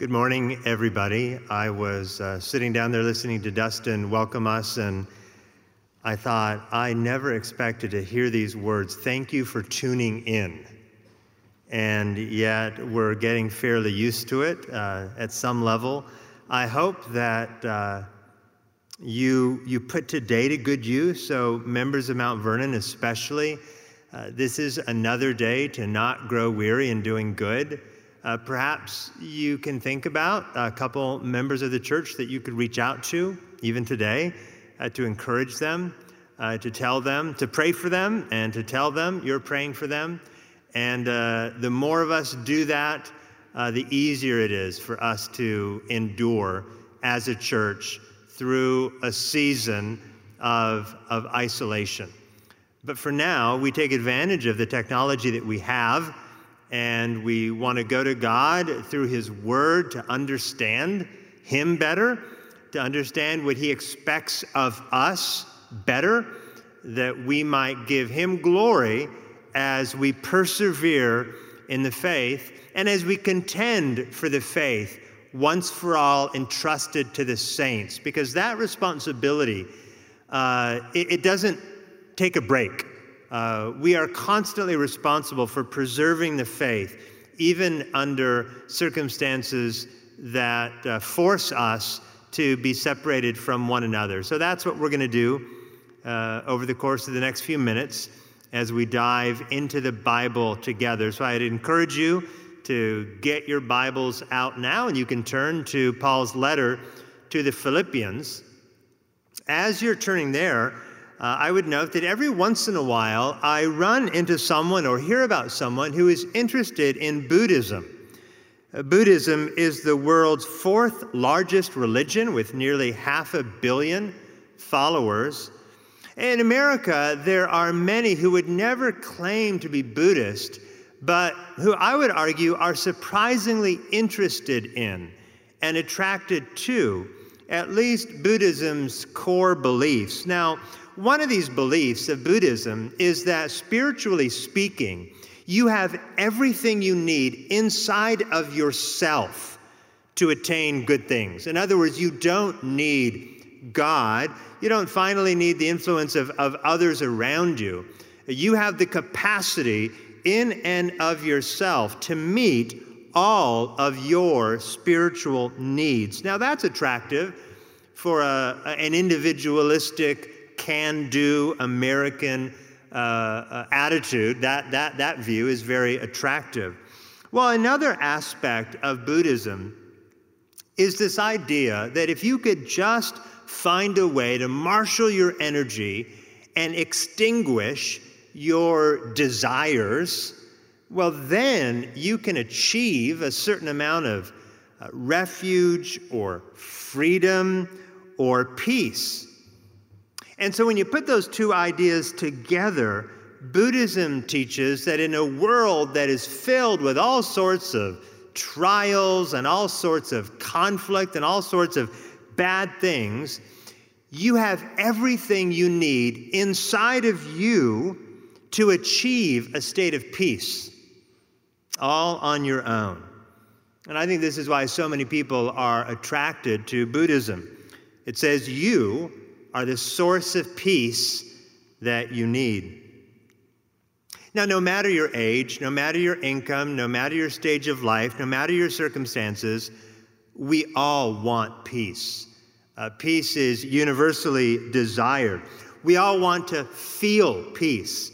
Good morning, everybody. I was uh, sitting down there listening to Dustin welcome us, and I thought, I never expected to hear these words. Thank you for tuning in. And yet, we're getting fairly used to it uh, at some level. I hope that uh, you, you put today to good use. So, members of Mount Vernon, especially, uh, this is another day to not grow weary in doing good. Uh, perhaps you can think about a couple members of the church that you could reach out to, even today, uh, to encourage them, uh, to tell them, to pray for them, and to tell them you're praying for them. And uh, the more of us do that, uh, the easier it is for us to endure as a church through a season of, of isolation. But for now, we take advantage of the technology that we have, and we want to go to God through His Word to understand Him better, to understand what He expects of us better, that we might give Him glory as we persevere in the faith and as we contend for the faith once for all entrusted to the saints, because that responsibility, uh, it, it, doesn't take a break. Uh, we are constantly responsible for preserving the faith, even under circumstances that uh, force us to be separated from one another. So that's what we're going to do uh, over the course of the next few minutes as we dive into the Bible together. So I'd encourage you to get your Bibles out now, and you can turn to Paul's letter to the Philippians. As you're turning there, uh, I would note that every once in a while I run into someone or hear about someone who is interested in Buddhism. Uh, Buddhism is the world's fourth largest religion with nearly half a billion followers. In America, there are many who would never claim to be Buddhist, but who I would argue are surprisingly interested in and attracted to at least Buddhism's core beliefs. Now, one of these beliefs of Buddhism is that spiritually speaking, you have everything you need inside of yourself to attain good things. In other words, you don't need God. You don't finally need the influence of, of others around you. You have the capacity in and of yourself to meet all of your spiritual needs. Now, that's attractive for a, an individualistic, can do American uh, uh, attitude. That, that, that view is very attractive. Well, another aspect of Buddhism is this idea that if you could just find a way to marshal your energy and extinguish your desires, well, then you can achieve a certain amount of uh, refuge or freedom or peace. And so when you put those two ideas together, Buddhism teaches that in a world that is filled with all sorts of trials and all sorts of conflict and all sorts of bad things, you have everything you need inside of you to achieve a state of peace, all on your own. And I think this is why so many people are attracted to Buddhism. It says, You are the source of peace that you need. Now, no matter your age, no matter your income, no matter your stage of life, no matter your circumstances, we all want peace. Uh, peace is universally desired. We all want to feel peace.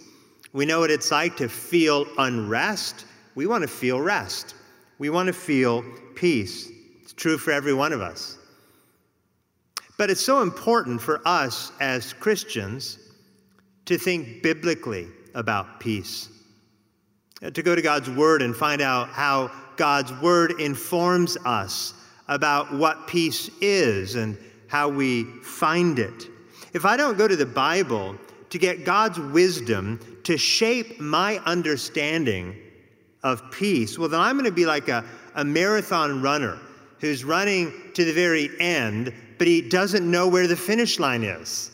We know what it's like to feel unrest. We want to feel rest. We want to feel peace. It's true for every one of us. But it's so important for us as Christians to think biblically about peace, uh, to go to God's Word and find out how God's Word informs us about what peace is and how we find it. If I don't go to the Bible to get God's wisdom to shape my understanding of peace, well, then I'm going to be like a, a marathon runner who's running to the very end, but he doesn't know where the finish line is.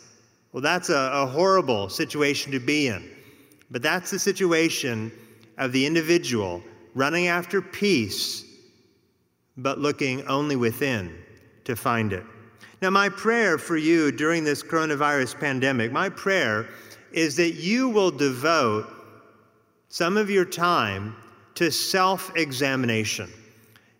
Well, that's a, a horrible situation to be in. But that's the situation of the individual running after peace but looking only within to find it. Now, my prayer for you during this coronavirus pandemic, my prayer is that you will devote some of your time to self examination.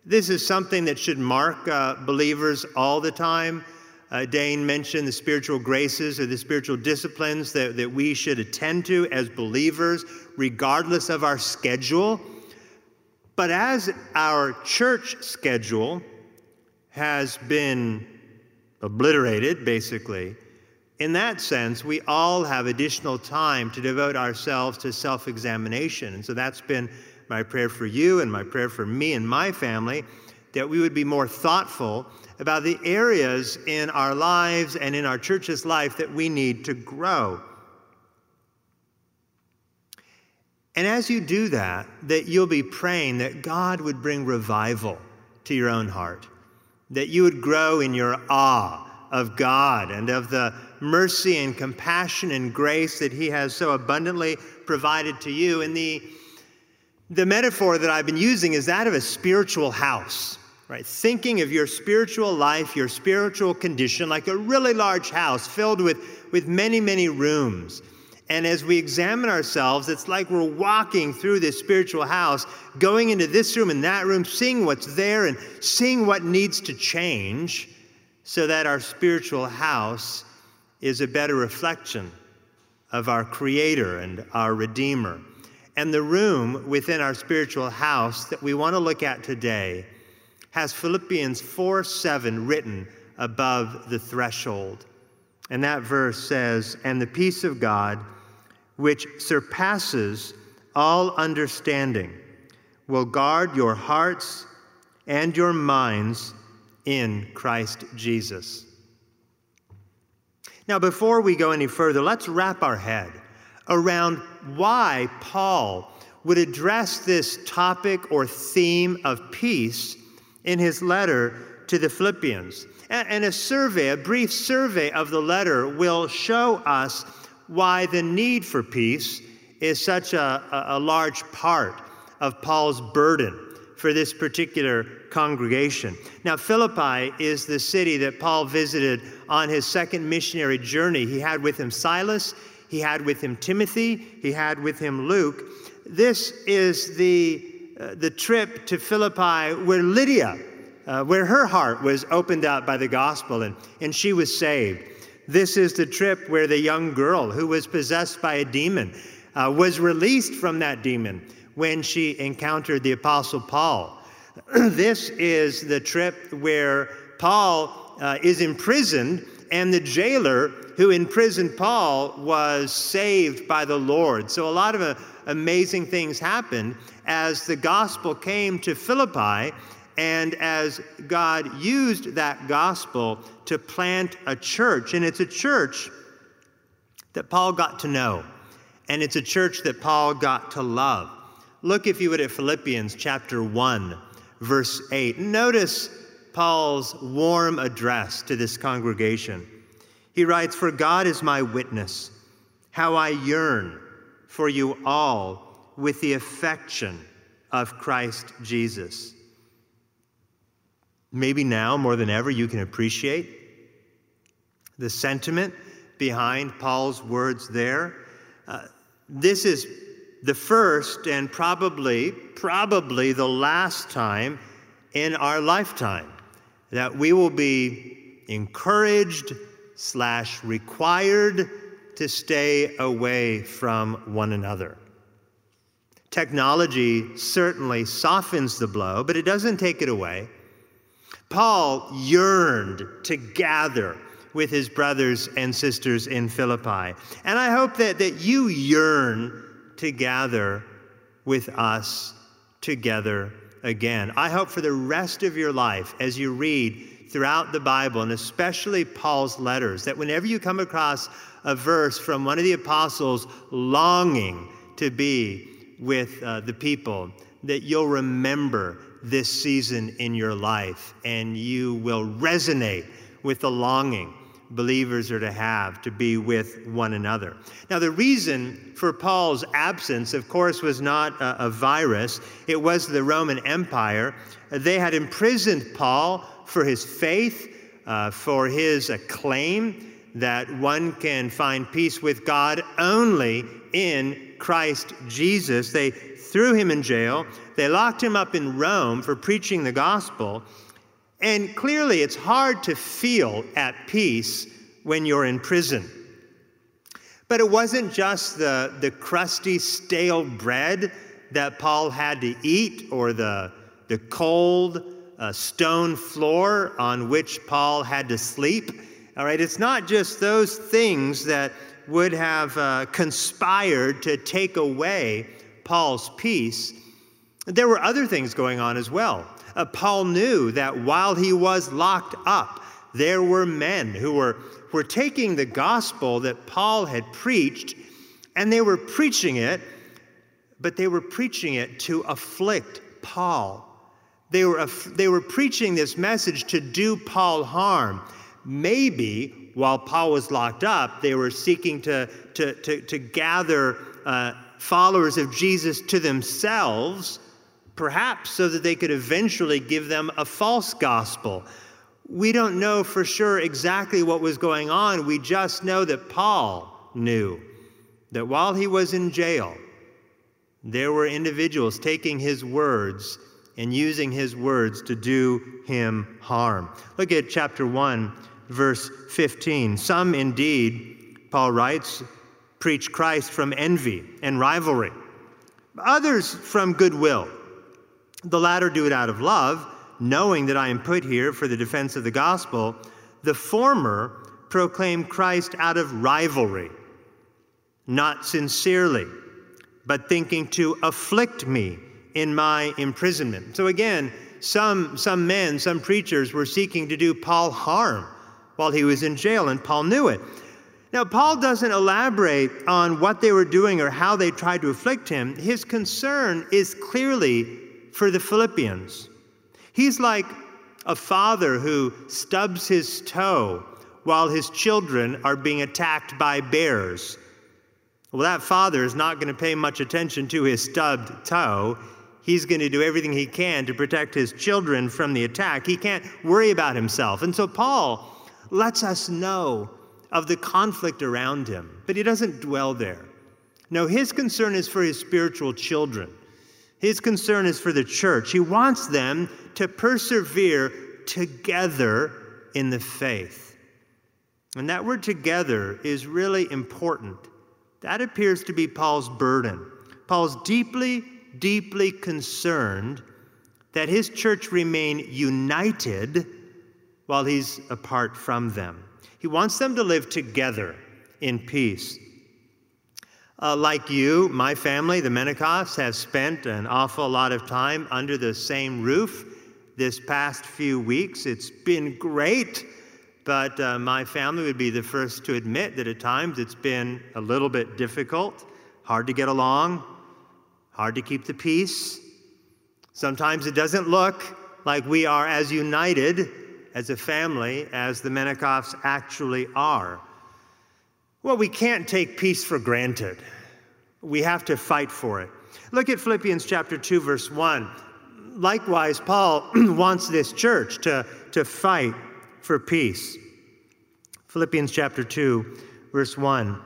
This is something that should mark uh, believers all the time. Uh, Dane mentioned the spiritual graces or the spiritual disciplines that, that we should attend to as believers, regardless of our schedule. But as our church schedule has been obliterated, basically, in that sense, we all have additional time to devote ourselves to self examination. And so that's been my prayer for you and my prayer for me and my family that we would be more thoughtful about the areas in our lives and in our church's life that we need to grow. And as you do that, that you'll be praying that God would bring revival to your own heart, that you would grow in your awe of God and of the mercy and compassion and grace that He has so abundantly provided to you. And the, the metaphor that I've been using is that of a spiritual house, right? Thinking of your spiritual life, your spiritual condition, like a really large house filled with, with many, many rooms. And as we examine ourselves, it's like we're walking through this spiritual house, going into this room and that room, seeing what's there and seeing what needs to change so that our spiritual house is a better reflection of our Creator and our Redeemer. And the room within our spiritual house that we want to look at today has Philippians 4 7 written above the threshold. And that verse says, And the peace of God, which surpasses all understanding, will guard your hearts and your minds in Christ Jesus. Now, before we go any further, let's wrap our head around why Paul would address this topic or theme of peace in his letter to the Philippians. And a survey, a brief survey of the letter, will show us why the need for peace is such a, a large part of Paul's burden for this particular congregation. Now, Philippi is the city that Paul visited on his second missionary journey. He had with him Silas, he had with him Timothy, he had with him Luke. This is the, uh, the trip to Philippi where Lydia, uh, where her heart was opened up by the gospel and, and she was saved. This is the trip where the young girl who was possessed by a demon uh, was released from that demon when she encountered the Apostle Paul. this is the trip where Paul uh, is imprisoned, and the jailer who imprisoned Paul was saved by the Lord. So, a lot of uh, amazing things happened as the gospel came to Philippi, and as God used that gospel to plant a church. And it's a church that Paul got to know, and it's a church that Paul got to love. Look, if you would, at Philippians chapter 1, verse 8. Notice Paul's warm address to this congregation. He writes, For God is my witness, how I yearn for you all with the affection of Christ Jesus. Maybe now more than ever you can appreciate the sentiment behind Paul's words there. Uh, this is the first and probably, probably the last time in our lifetime that we will be encouraged slash required to stay away from one another. Technology certainly softens the blow, but it doesn't take it away. Paul yearned to gather with his brothers and sisters in Philippi. And I hope that, that you yearn to gather with us together again. I hope for the rest of your life, as you read throughout the Bible, and especially Paul's letters, that whenever you come across a verse from one of the apostles longing to be with uh, the people, that you'll remember this season in your life and you will resonate with the longing believers are to have to be with one another. Now, the reason for Paul's absence, of course, was not a, a virus, it was the Roman Empire. They had imprisoned Paul for his faith, uh, for his uh, claim that one can find peace with God only in Christ Jesus. They threw him in jail, they locked him up in Rome for preaching the gospel. And clearly, it's hard to feel at peace when you're in prison. But it wasn't just the, the crusty, stale bread that Paul had to eat or the, the cold uh, stone floor on which Paul had to sleep. All right, it's not just those things that would have uh, conspired to take away Paul's peace. There were other things going on as well. Uh, Paul knew that while he was locked up, there were men who were, were taking the gospel that Paul had preached, and they were preaching it, but they were preaching it to afflict Paul. They were, they were preaching this message to do Paul harm. Maybe while Paul was locked up, they were seeking to, to, to, to gather uh, followers of Jesus to themselves perhaps so that they could eventually give them a false gospel. We don't know for sure exactly what was going on. We just know that Paul knew that while he was in jail, there were individuals taking his words and using his words to do him harm. Look at chapter 1, verse 15. Some indeed, Paul writes, preach Christ from envy and rivalry, others from goodwill. The latter do it out of love, knowing that I am put here for the defense of the gospel. The former proclaim Christ out of rivalry, not sincerely, but thinking to afflict me in my imprisonment. So again, some, some men, some preachers were seeking to do Paul harm while he was in jail, and Paul knew it. Now, Paul doesn't elaborate on what they were doing or how they tried to afflict him. His concern is clearly for the Philippians. He's like a father who stubs his toe while his children are being attacked by bears. Well, that father is not going to pay much attention to his stubbed toe. He's going to do everything he can to protect his children from the attack. He can't worry about himself. And so Paul lets us know of the conflict around him, but he doesn't dwell there. No, his concern is for his spiritual children. His concern is for the church. He wants them to persevere together in the faith. And that word together is really important. That appears to be Paul's burden. Paul's deeply, deeply concerned that his church remain united while he's apart from them. He wants them to live together in peace. Uh, like you, my family, the Menikoffs, have spent an awful lot of time under the same roof this past few weeks. It's been great, but uh, my family would be the first to admit that at times it's been a little bit difficult, hard to get along, hard to keep the peace. Sometimes it doesn't look like we are as united as a family as the Menikoffs actually are. Well, we can't take peace for granted. We have to fight for it. Look at Philippians chapter 2, verse 1. Likewise, Paul wants this church to, to fight for peace. Philippians chapter 2, verse 1.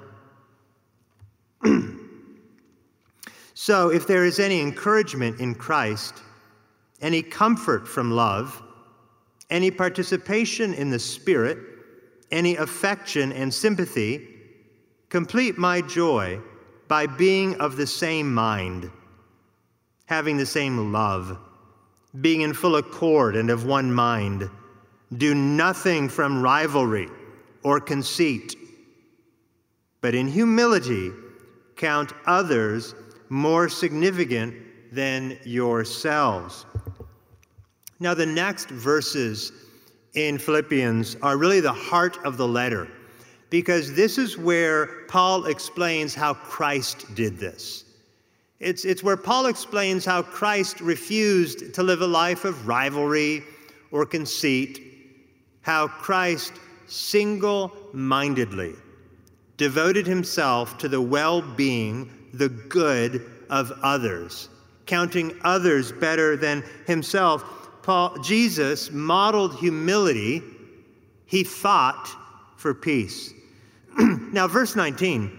so, if there is any encouragement in Christ, any comfort from love, any participation in the Spirit, any affection and sympathy, Complete my joy by being of the same mind, having the same love, being in full accord and of one mind. Do nothing from rivalry or conceit, but in humility count others more significant than yourselves. Now, the next verses in Philippians are really the heart of the letter because this is where Paul explains how Christ did this. It's, it's where Paul explains how Christ refused to live a life of rivalry or conceit, how Christ single mindedly devoted himself to the well being, the good of others, counting others better than himself. Paul, Jesus modeled humility, he fought for peace. Now, verse 19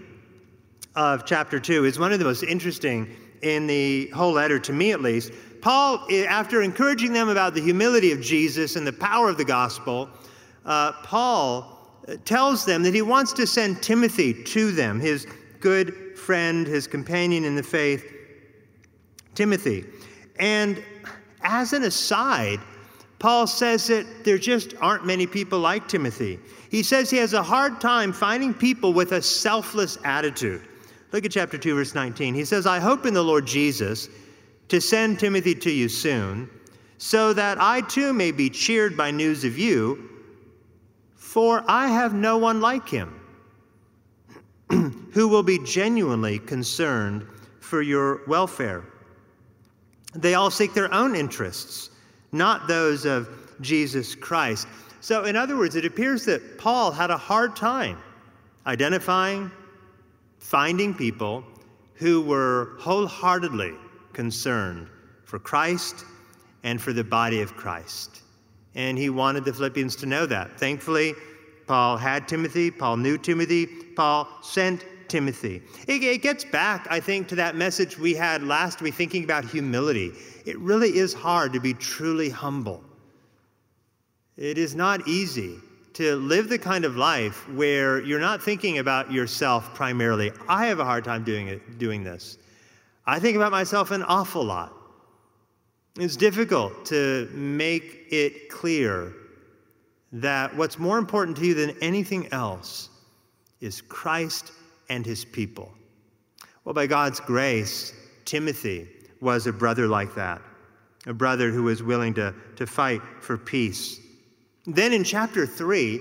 of chapter 2 is one of the most interesting in the whole letter, to me at least. Paul, after encouraging them about the humility of Jesus and the power of the gospel, uh, Paul tells them that he wants to send Timothy to them, his good friend, his companion in the faith, Timothy. And as an aside, Paul says that there just aren't many people like Timothy. He says he has a hard time finding people with a selfless attitude. Look at chapter 2, verse 19. He says, I hope in the Lord Jesus to send Timothy to you soon, so that I too may be cheered by news of you, for I have no one like him who will be genuinely concerned for your welfare. They all seek their own interests, not those of Jesus Christ. So, in other words, it appears that Paul had a hard time identifying, finding people who were wholeheartedly concerned for Christ and for the body of Christ. And he wanted the Philippians to know that. Thankfully, Paul had Timothy, Paul knew Timothy, Paul sent Timothy. It, it, gets back, I think, to that message we had last week thinking about humility. It really is hard to be truly humble. It is not easy to live the kind of life where you're not thinking about yourself primarily. I have a hard time doing it, doing this. I think about myself an awful lot. It's difficult to make it clear that what's more important to you than anything else is Christ and his people. Well, by God's grace, Timothy was a brother like that, a brother who was willing to, to fight for peace. Then in chapter 3,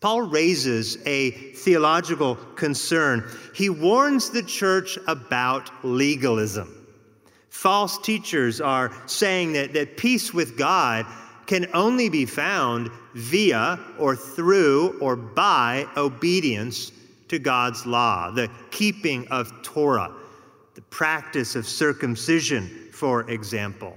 Paul raises a theological concern. He warns the church about legalism. False teachers are saying that, that peace with God can only be found via or through or by obedience to God's law, the keeping of Torah, the practice of circumcision, for example.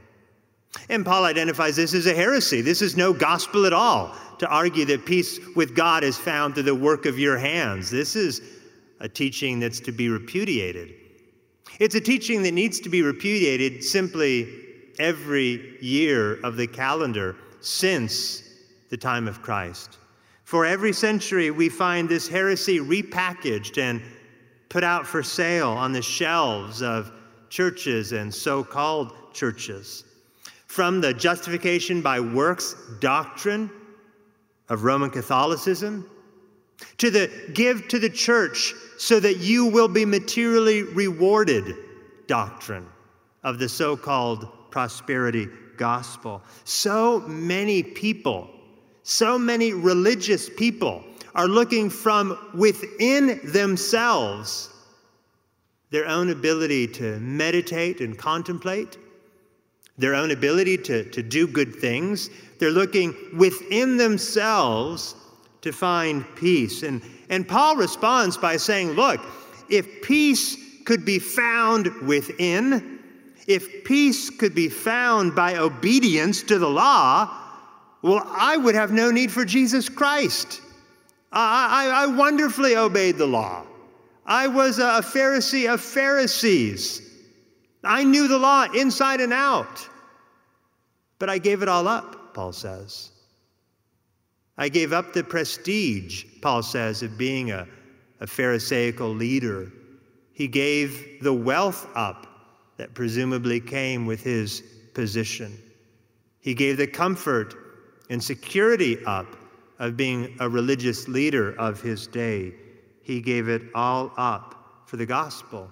And Paul identifies this as a heresy. This is no gospel at all to argue that peace with God is found through the work of your hands. This is a teaching that's to be repudiated. It's a teaching that needs to be repudiated simply every year of the calendar since the time of Christ. For every century, we find this heresy repackaged and put out for sale on the shelves of churches and so called churches. From the justification by works doctrine of Roman Catholicism to the give to the church so that you will be materially rewarded doctrine of the so called prosperity gospel. So many people so many religious people are looking from within themselves their own ability to meditate and contemplate, their own ability to, to do good things. They're looking within themselves to find peace. And, and Paul responds by saying, Look, if peace could be found within, if peace could be found by obedience to the law, well, I would have no need for Jesus Christ. I, I, I wonderfully obeyed the law. I was a Pharisee of Pharisees. I knew the law inside and out. But I gave it all up, Paul says. I gave up the prestige, Paul says, of being a, a Pharisaical leader. He gave the wealth up that presumably came with his position. He gave the comfort and security up of being a religious leader of his day. He gave it all up for the gospel.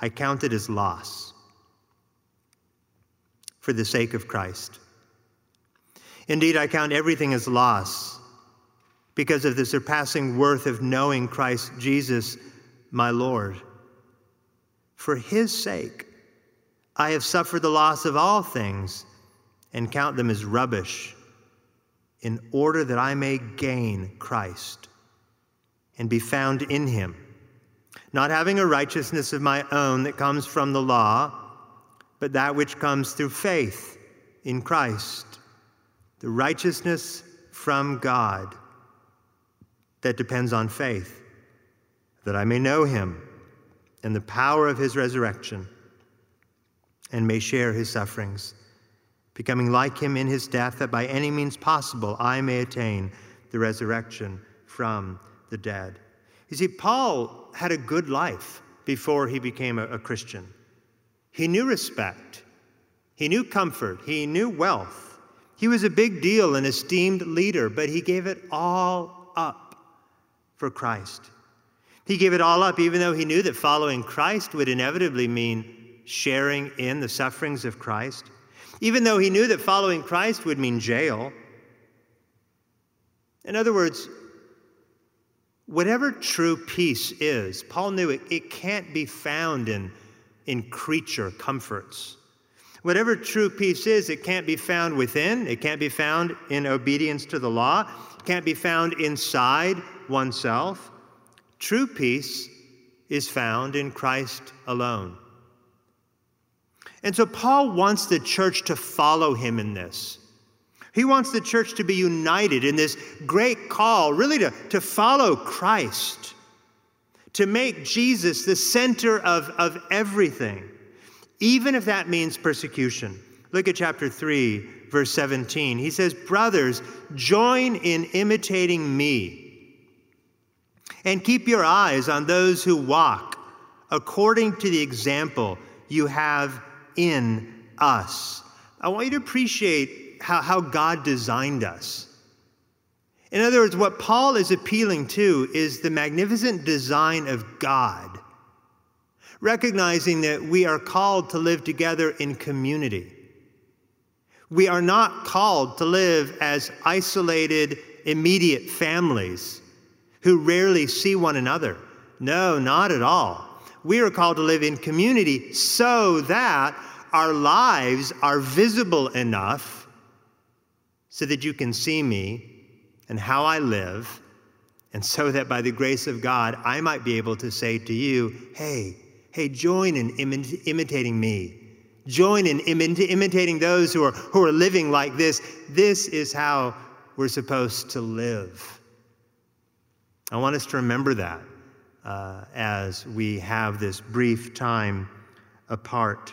I count it as loss for the sake of Christ. Indeed, I count everything as loss because of the surpassing worth of knowing Christ Jesus, my Lord. For his sake, I have suffered the loss of all things and count them as rubbish in order that I may gain Christ and be found in him, not having a righteousness of my own that comes from the law, but that which comes through faith in Christ, the righteousness from God that depends on faith, that I may know him and the power of his resurrection and may share his sufferings, becoming like him in his death, that by any means possible I may attain the resurrection from the dead. You see, Paul had a good life before he became a, a Christian. He knew respect, he knew comfort, he knew wealth. He was a big deal, an esteemed leader, but he gave it all up for Christ. He gave it all up, even though he knew that following Christ would inevitably mean sharing in the sufferings of Christ, even though he knew that following Christ would mean jail. In other words, whatever true peace is, Paul knew it, it can't be found in, in creature comforts. Whatever true peace is, it can't be found within, it can't be found in obedience to the law, it can't be found inside oneself. True peace is found in Christ alone. And so Paul wants the church to follow him in this. He wants the church to be united in this great call, really to, to follow Christ, to make Jesus the center of, of everything, even if that means persecution. Look at chapter 3, verse 17. He says, Brothers, join in imitating me and keep your eyes on those who walk according to the example you have in us. I want you to appreciate how, how God designed us. In other words, what Paul is appealing to is the magnificent design of God, recognizing that we are called to live together in community. We are not called to live as isolated, immediate families who rarely see one another. No, not at all. We are called to live in community so that our lives are visible enough so that you can see me and how I live, and so that by the grace of God, I might be able to say to you, hey, hey, join in imi- imitating me. Join in imi- imitating those who are, who are living like this. This is how we're supposed to live. I want us to remember that uh, as we have this brief time apart.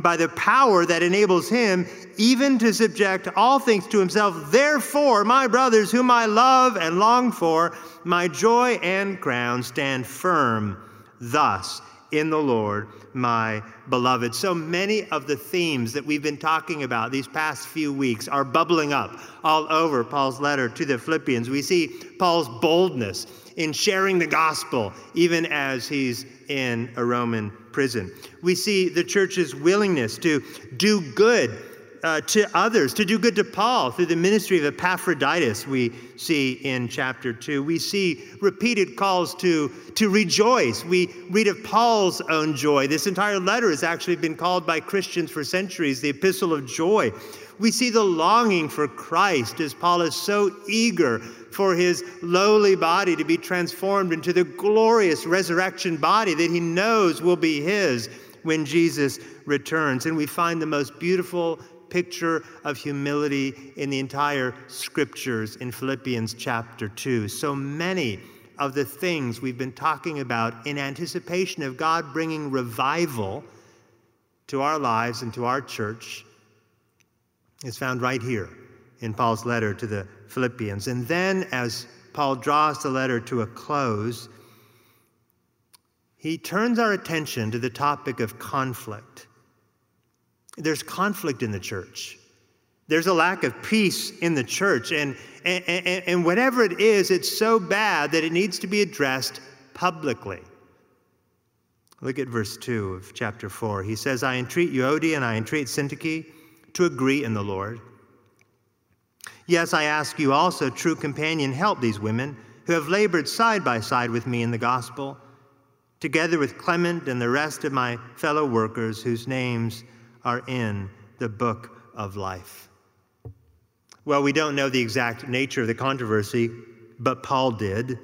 by the power that enables him even to subject all things to himself. Therefore, my brothers, whom I love and long for, my joy and crown, stand firm thus in the Lord, my beloved. So many of the themes that we've been talking about these past few weeks are bubbling up all over Paul's letter to the Philippians. We see Paul's boldness in sharing the gospel, even as he's in a Roman prison. We see the church's willingness to do good uh, to others, to do good to Paul through the ministry of Epaphroditus, we see in chapter 2. We see repeated calls to, to rejoice. We read of Paul's own joy. This entire letter has actually been called by Christians for centuries the epistle of joy. We see the longing for Christ as Paul is so eager for his lowly body to be transformed into the glorious resurrection body that he knows will be his when Jesus returns. And we find the most beautiful picture of humility in the entire scriptures in Philippians chapter 2. So many of the things we've been talking about in anticipation of God bringing revival to our lives and to our church is found right here in Paul's letter to the Philippians. And then, as Paul draws the letter to a close, he turns our attention to the topic of conflict. There's conflict in the church. There's a lack of peace in the church. And, and, and, and whatever it is, it's so bad that it needs to be addressed publicly. Look at verse 2 of chapter 4. He says, I entreat Euodia and I entreat Syntyche to agree in the Lord. Yes, I ask you also, true companion, help these women who have labored side by side with me in the gospel, together with Clement and the rest of my fellow workers whose names are in the book of life. Well, we don't know the exact nature of the controversy, but Paul did.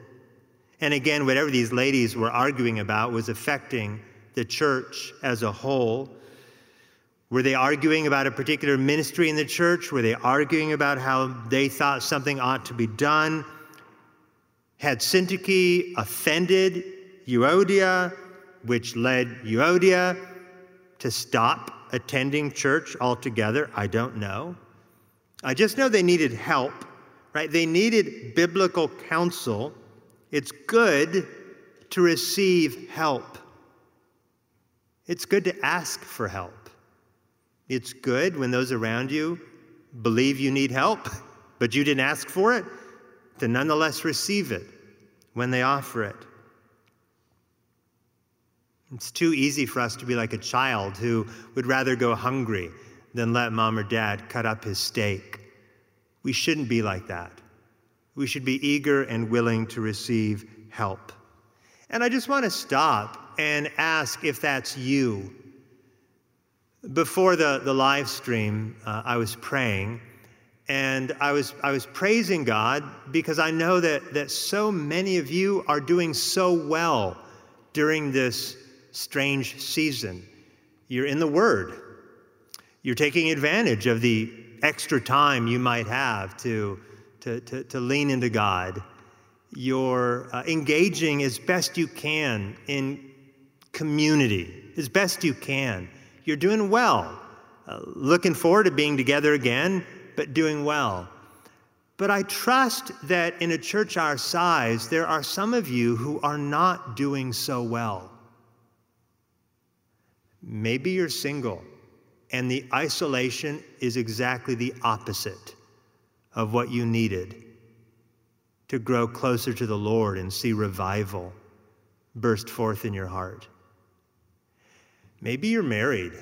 And again, whatever these ladies were arguing about was affecting the church as a whole. Were they arguing about a particular ministry in the church? Were they arguing about how they thought something ought to be done? Had Syntyche offended Euodia, which led Euodia to stop attending church altogether? I don't know. I just know they needed help, right? They needed biblical counsel. It's good to receive help. It's good to ask for help. It's good when those around you believe you need help, but you didn't ask for it, to nonetheless receive it when they offer it. It's too easy for us to be like a child who would rather go hungry than let mom or dad cut up his steak. We shouldn't be like that. We should be eager and willing to receive help. And I just want to stop and ask if that's you. Before the, the live stream, uh, I was praying, and I was, I was praising God because I know that, that so many of you are doing so well during this strange season. You're in the Word, you're taking advantage of the extra time you might have to, to, to, to lean into God. You're uh, engaging as best you can in community, as best you can. You're doing well. Uh, looking forward to being together again, but doing well. But I trust that in a church our size, there are some of you who are not doing so well. Maybe you're single, and the isolation is exactly the opposite of what you needed to grow closer to the Lord and see revival burst forth in your heart. Maybe you're married,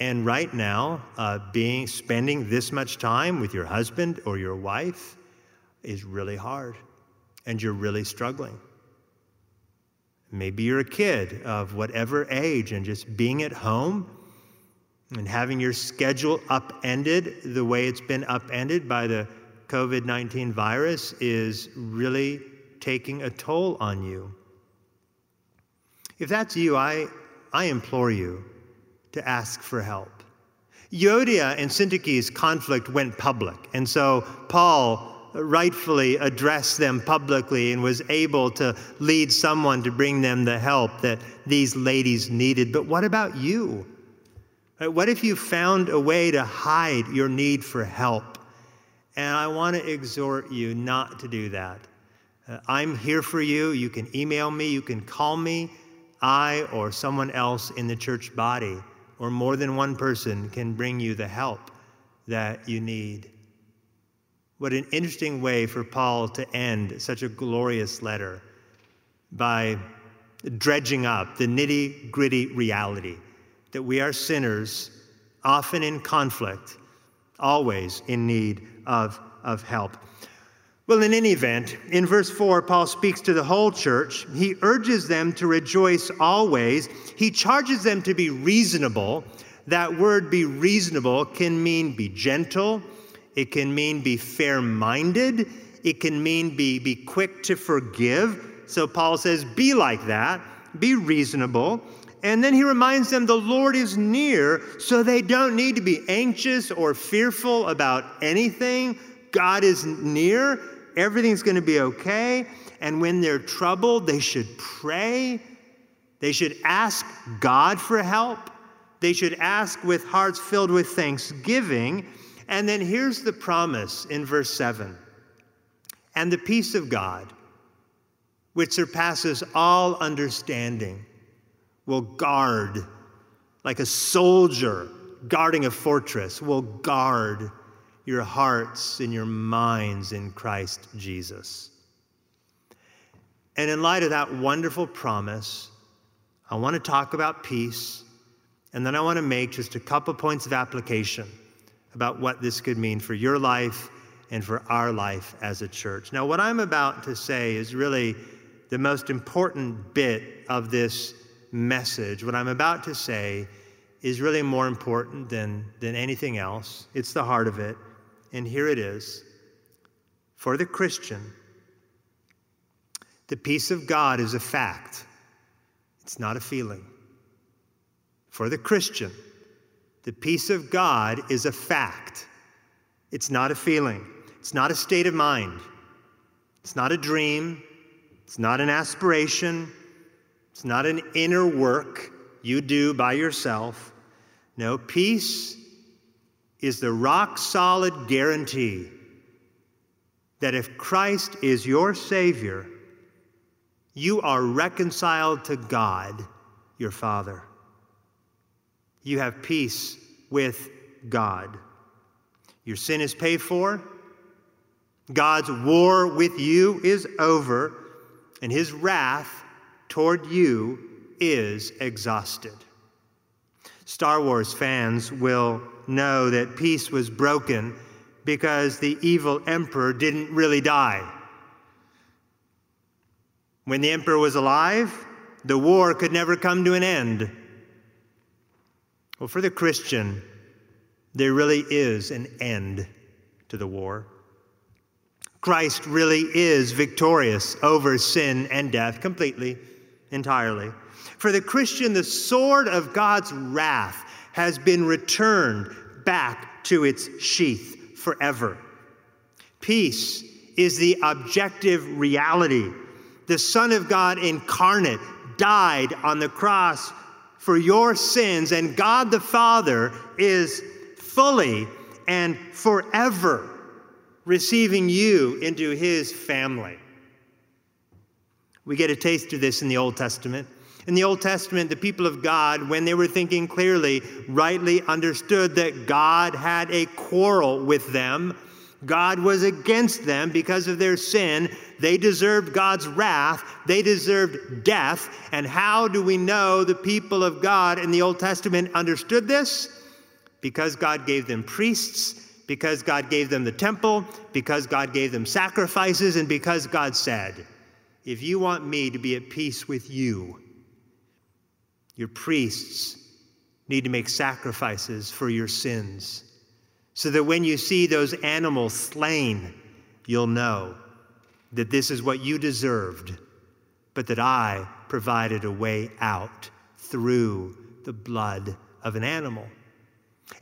and right now, uh, being spending this much time with your husband or your wife is really hard, and you're really struggling. Maybe you're a kid of whatever age and just being at home and having your schedule upended the way it's been upended by the COVID 19 virus is really taking a toll on you. If that's you, I, I implore you to ask for help. Euodia and Syntyche's conflict went public, and so Paul rightfully addressed them publicly and was able to lead someone to bring them the help that these ladies needed. But what about you? What if you found a way to hide your need for help? And I want to exhort you not to do that. Uh, I'm here for you. You can email me, you can call me. I or someone else in the church body or more than one person can bring you the help that you need. What an interesting way for Paul to end such a glorious letter by dredging up the nitty gritty reality that we are sinners, often in conflict, always in need of, of help. Well, in any event, in verse 4, Paul speaks to the whole church. He urges them to rejoice always. He charges them to be reasonable. That word be reasonable can mean be gentle, it can mean be fair minded. It can mean be, be quick to forgive. So Paul says, be like that, be reasonable. And then he reminds them the Lord is near, so they don't need to be anxious or fearful about anything. God is near, everything's going to be okay. And when they're troubled, they should pray. They should ask God for help. They should ask with hearts filled with thanksgiving. And then here's the promise in verse 7 And the peace of God, which surpasses all understanding, will guard, like a soldier guarding a fortress, will guard your hearts and your minds in Christ Jesus. And in light of that wonderful promise, I want to talk about peace, and then I want to make just a couple points of application about what this could mean for your life and for our life as a church. Now, what I'm about to say is really the most important bit of this message. What I'm about to say is really more important than, than anything else. It's the heart of it. And here it is. For the Christian, the peace of God is a fact, it's not a feeling. For the Christian, the peace of God is a fact, it's not a feeling, it's not a state of mind, it's not a dream, it's not an aspiration, it's not an inner work you do by yourself. No, peace is the rock solid guarantee that if Christ is your Savior, you are reconciled to God, your Father. You have peace with God. Your sin is paid for. God's war with you is over, and his wrath toward you is exhausted. Star Wars fans will know that peace was broken because the evil emperor didn't really die. When the emperor was alive, the war could never come to an end. Well, for the Christian, there really is an end to the war. Christ really is victorious over sin and death completely entirely. For the Christian, the sword of God's wrath has been returned back to its sheath forever. Peace is the objective reality. The Son of God incarnate died on the cross for your sins, and God the Father is fully and forever receiving you into his family. We get a taste of this in the Old Testament. In the Old Testament, the people of God, when they were thinking clearly, rightly understood that God had a quarrel with them. God was against them because of their sin. They deserved God's wrath. They deserved death. And how do we know the people of God in the Old Testament understood this? Because God gave them priests, because God gave them the temple, because God gave them sacrifices, and because God said, if you want me to be at peace with you, your priests need to make sacrifices for your sins so that when you see those animals slain, you'll know that this is what you deserved, but that I provided a way out through the blood of an animal.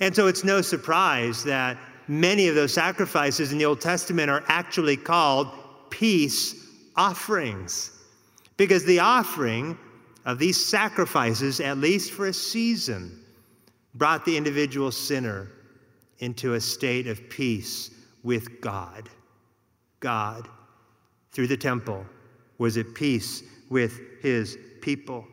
And so it's no surprise that many of those sacrifices in the Old Testament are actually called peace offerings. Because the offering of these sacrifices, at least for a season, brought the individual sinner into a state of peace with God. God, through the temple, was at peace with his people.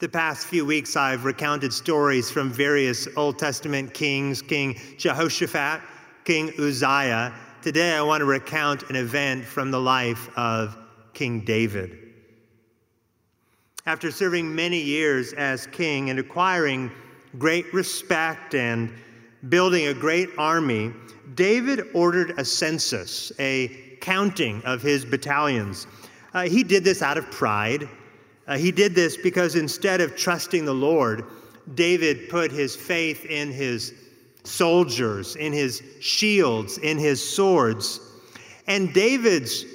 The past few weeks, I've recounted stories from various Old Testament kings King Jehoshaphat, King Uzziah, Today, I want to recount an event from the life of King David. After serving many years as king and acquiring great respect and building a great army, David ordered a census, a counting of his battalions. Uh, he did this out of pride. Uh, he did this because instead of trusting the Lord, David put his faith in his soldiers, in his shields, in his swords. And David's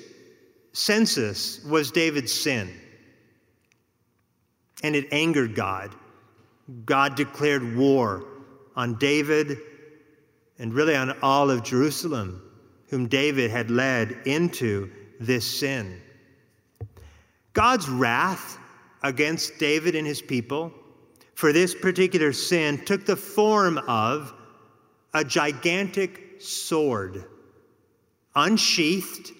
census was David's sin. And it angered God. God declared war on David and really on all of Jerusalem, whom David had led into this sin. God's wrath against David and his people for this particular sin took the form of a gigantic sword, unsheathed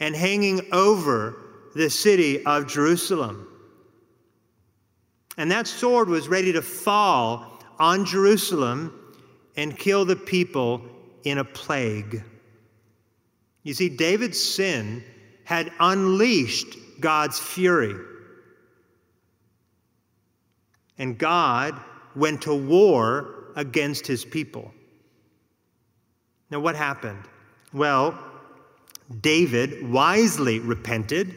and hanging over the city of Jerusalem. And that sword was ready to fall on Jerusalem and kill the people in a plague. You see, David's sin had unleashed God's fury. And God went to war against his people. Now, what happened? Well, David wisely repented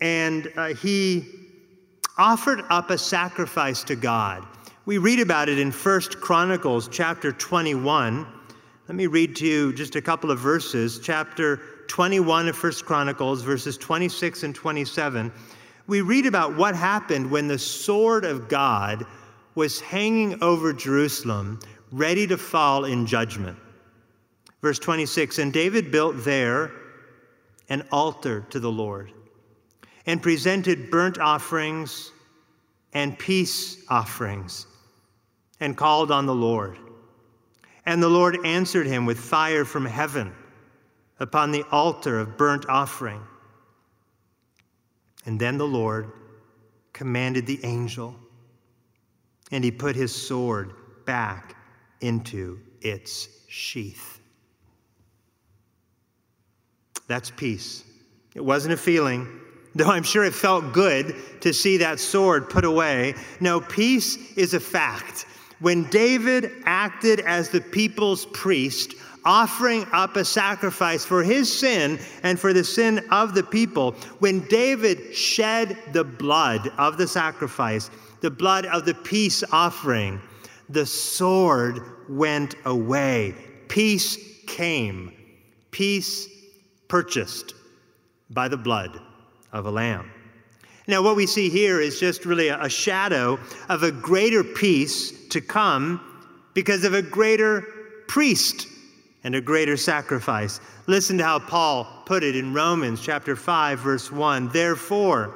and uh, he offered up a sacrifice to God. We read about it in First Chronicles chapter 21. Let me read to you just a couple of verses. Chapter 21 of First Chronicles, verses 26 and 27. We read about what happened when the sword of God was hanging over Jerusalem, ready to fall in judgment. Verse 26 And David built there an altar to the Lord and presented burnt offerings and peace offerings and called on the Lord. And the Lord answered him with fire from heaven upon the altar of burnt offering. And then the Lord commanded the angel, and he put his sword back into its sheath. That's peace. It wasn't a feeling, though I'm sure it felt good to see that sword put away. No, peace is a fact. When David acted as the people's priest, offering up a sacrifice for his sin and for the sin of the people, when David shed the blood of the sacrifice, the blood of the peace offering, the sword went away. Peace came. Peace purchased by the blood of a lamb. Now, what we see here is just really a shadow of a greater peace to come because of a greater priest and a greater sacrifice. Listen to how Paul put it in Romans chapter 5 verse 1. Therefore,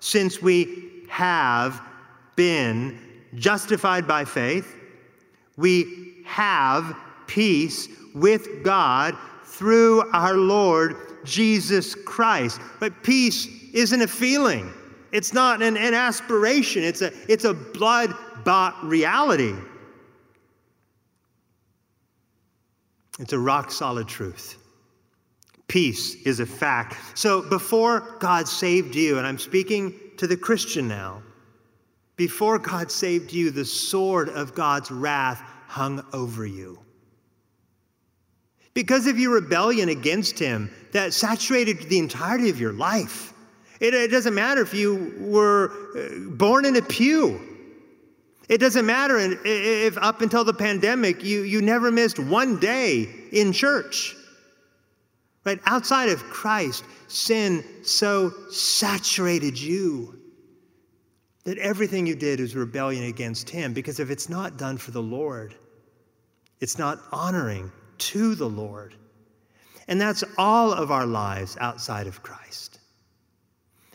since we have been justified by faith, we have peace with God through our Lord Jesus Christ. But peace isn't a feeling. It's not an, an aspiration. It's a, it's a blood bought reality. It's a rock solid truth. Peace is a fact. So before God saved you, and I'm speaking to the Christian now, before God saved you, the sword of God's wrath hung over you. Because of your rebellion against Him, that saturated the entirety of your life. It, it doesn't matter if you were uh, born in a pew. It doesn't matter if up until the pandemic you, you never missed one day in church. Right? Outside of Christ, sin so saturated you that everything you did was rebellion against Him. Because if it's not done for the Lord, it's not honoring to the Lord. And that's all of our lives outside of Christ.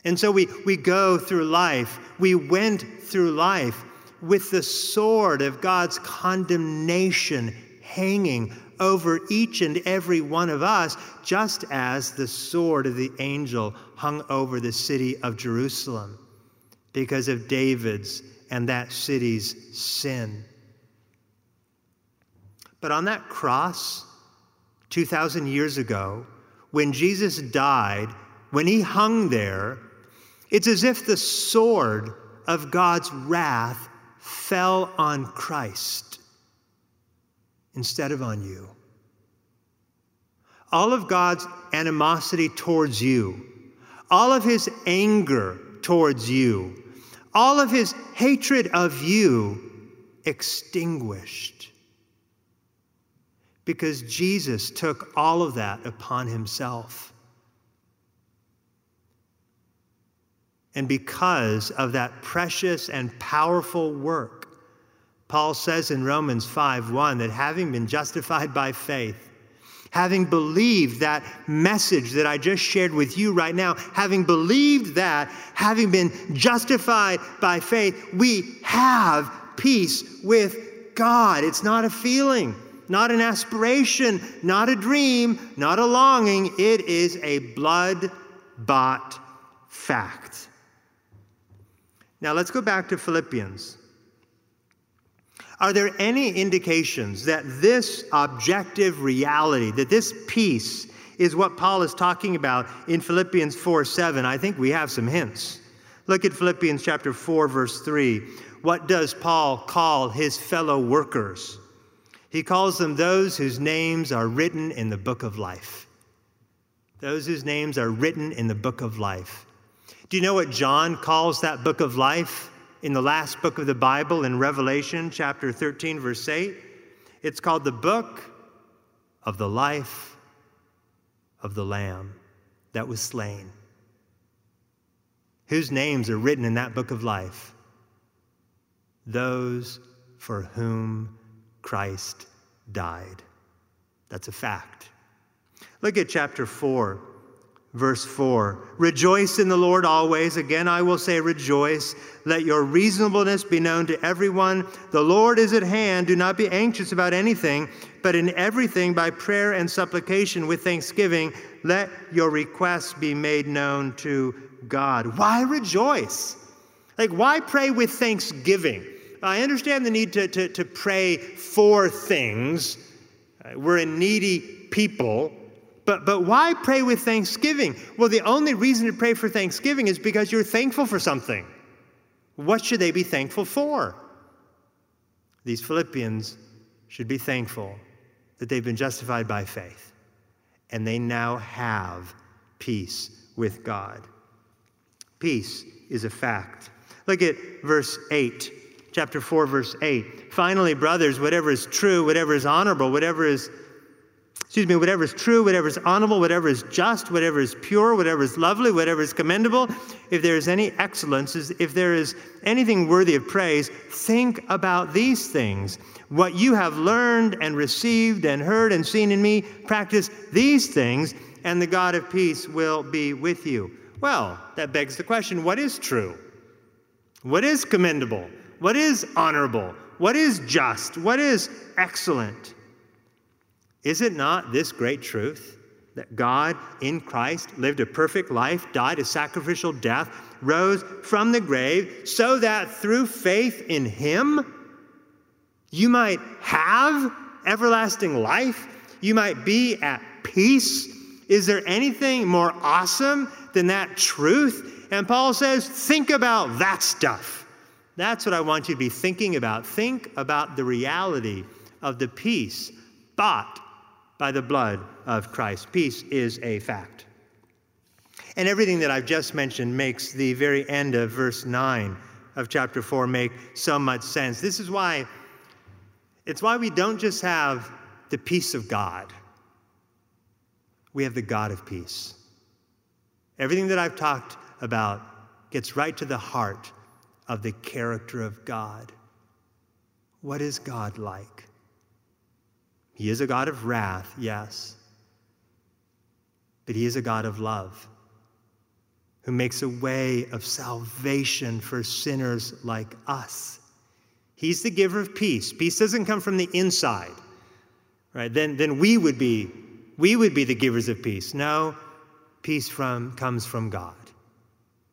And so we, we go through life, we went through life with the sword of God's condemnation hanging over each and every one of us, just as the sword of the angel hung over the city of Jerusalem because of David's and that city's sin. But on that cross, 2,000 years ago, when Jesus died, when he hung there, it's as if the sword of God's wrath fell on Christ instead of on you. All of God's animosity towards you, all of his anger towards you, all of his hatred of you extinguished. Because Jesus took all of that upon himself. And because of that precious and powerful work, Paul says in Romans 5:1 that having been justified by faith, having believed that message that I just shared with you right now, having believed that, having been justified by faith, we have peace with God. It's not a feeling, not an aspiration, not a dream, not a longing. It is a blood bought fact. Now let's go back to Philippians. Are there any indications that this objective reality, that this peace, is what Paul is talking about in Philippians 4 7? I think we have some hints. Look at Philippians chapter 4, verse 3. What does Paul call his fellow workers? He calls them those whose names are written in the book of life. Those whose names are written in the book of life. Do you know what John calls that book of life? in the last book of the Bible in Revelation, chapter 13, verse 8. It's called the book of the life of the Lamb that was slain. Whose names are written in that book of life? Those for whom Christ died. That's a fact. Look at chapter 4 Verse 4 Rejoice in the Lord always. Again, I will say, rejoice. Let your reasonableness be known to everyone. The Lord is at hand. Do not be anxious about anything, but in everything, by prayer and supplication with thanksgiving, let your requests be made known to God. Why rejoice? Like, why pray with thanksgiving? I understand the need to, to, to pray for things. Uh, we're a needy people. But, but why pray with thanksgiving? Well, the only reason to pray for thanksgiving is because you're thankful for something. What should they be thankful for? These Philippians should be thankful that they've been justified by faith and they now have peace with God. Peace is a fact. Look at verse 8, chapter 4, verse 8. Finally, brothers, whatever is true, whatever is honorable, whatever is excuse me, whatever is true, whatever is honorable, whatever is just, whatever is pure, whatever is lovely, whatever is commendable, if there is any excellence, if there is anything worthy of praise, think about these things. What you have learned and received and heard and seen in me, practice these things, and the God of peace will be with you. Well, that begs the question what is true? What is commendable? What is honorable? What is just? What is excellent? Is it not this great truth that God in Christ lived a perfect life, died a sacrificial death, rose from the grave, so that through faith in Him, you might have everlasting life? You might be at peace? Is there anything more awesome than that truth? And Paul says, think about that stuff. That's what I want you to be thinking about. Think about the reality of the peace bought by the blood of Christ. Peace is a fact. And everything that I've just mentioned makes the very end of verse 9 of chapter 4 make so much sense. This is why it's why we don't just have the peace of God. We have the God of peace. Everything that I've talked about gets right to the heart of the character of God. What is God like? He is a God of wrath, yes, but He is a God of love who makes a way of salvation for sinners like us. He's the giver of peace. Peace doesn't come from the inside, right? Then, then we would be we would be the givers of peace. No, peace from comes from God.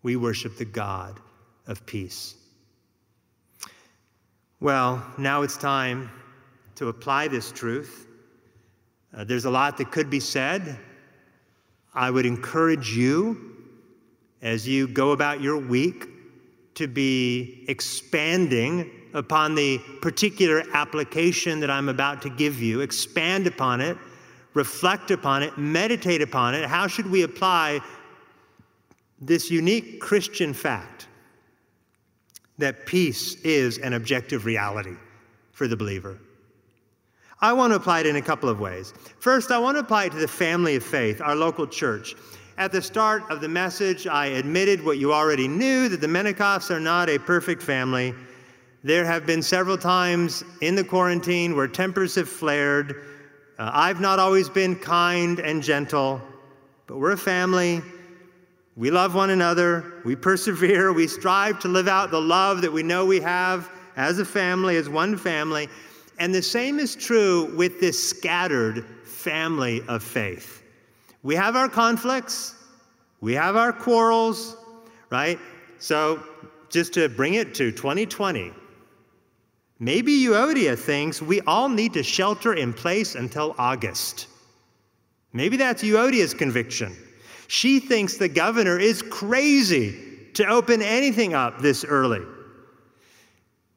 We worship the God of peace. Well, now it's time to apply this truth. Uh, there's a lot that could be said. I would encourage you as you go about your week to be expanding upon the particular application that I'm about to give you. Expand upon it, reflect upon it, meditate upon it. How should we apply this unique Christian fact that peace is an objective reality for the believer? I want to apply it in a couple of ways. First, I want to apply it to the family of faith, our local church. At the start of the message, I admitted what you already knew that the Menikoffs are not a perfect family. There have been several times in the quarantine where tempers have flared. Uh, I've not always been kind and gentle, but we're a family. We love one another. We persevere. We strive to live out the love that we know we have as a family, as one family. And the same is true with this scattered family of faith. We have our conflicts, we have our quarrels, right? So, just to bring it to 2020, maybe Euodia thinks we all need to shelter in place until August. Maybe that's Euodia's conviction. She thinks the governor is crazy to open anything up this early.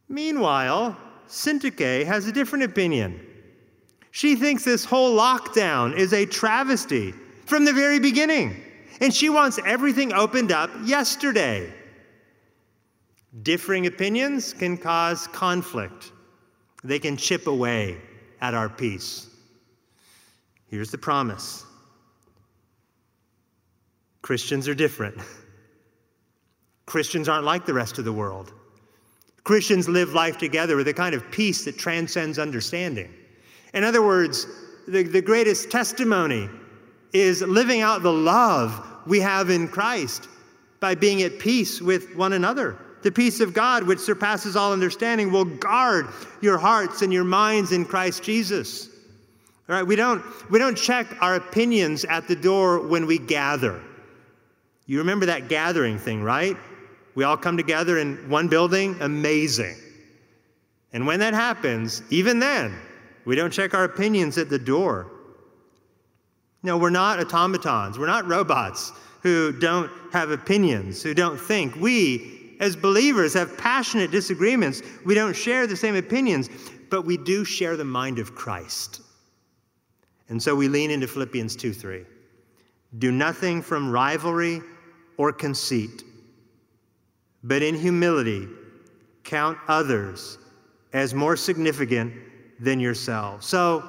Meanwhile, Syntyche has a different opinion. She thinks this whole lockdown is a travesty from the very beginning, and she wants everything opened up yesterday. Differing opinions can cause conflict, they can chip away at our peace. Here's the promise Christians are different. Christians aren't like the rest of the world. Christians live life together with a kind of peace that transcends understanding. In other words, the, the greatest testimony is living out the love we have in Christ by being at peace with one another. The peace of God, which surpasses all understanding, will guard your hearts and your minds in Christ Jesus. All right, we don't, we don't check our opinions at the door when we gather. You remember that gathering thing, right? We all come together in one building, amazing. And when that happens, even then, we don't check our opinions at the door. No, we're not automatons. We're not robots who don't have opinions, who don't think. We, as believers, have passionate disagreements. We don't share the same opinions, but we do share the mind of Christ. And so we lean into Philippians 2 3. Do nothing from rivalry or conceit but in humility, count others as more significant than yourself. So,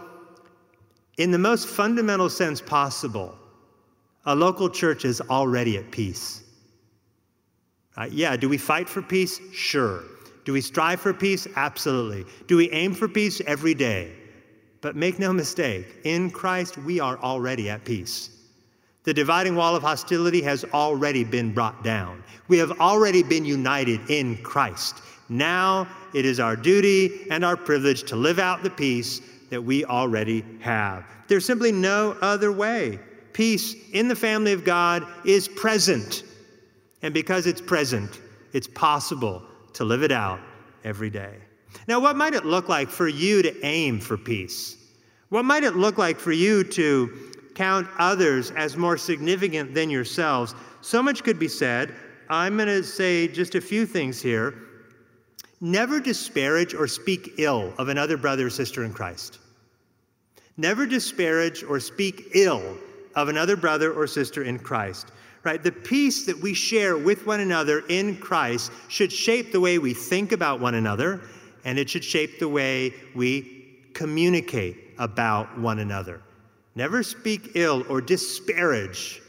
in the most fundamental sense possible, a local church is already at peace. Uh, yeah, do we fight for peace? Sure. Do we strive for peace? Absolutely. Do we aim for peace every day? But make no mistake, in Christ we are already at peace. The dividing wall of hostility has already been brought down. We have already been united in Christ. Now it is our duty and our privilege to live out the peace that we already have. There's simply no other way. Peace in the family of God is present. And because it's present, it's possible to live it out every day. Now, what might it look like for you to aim for peace? What might it look like for you to count others as more significant than yourselves. So much could be said. I'm going to say just a few things here. Never disparage or speak ill of another brother or sister in Christ. Never disparage or speak ill of another brother or sister in Christ. Right? The peace that we share with one another in Christ should shape the way we think about one another, and it should shape the way we communicate about one another. Never speak ill or disparage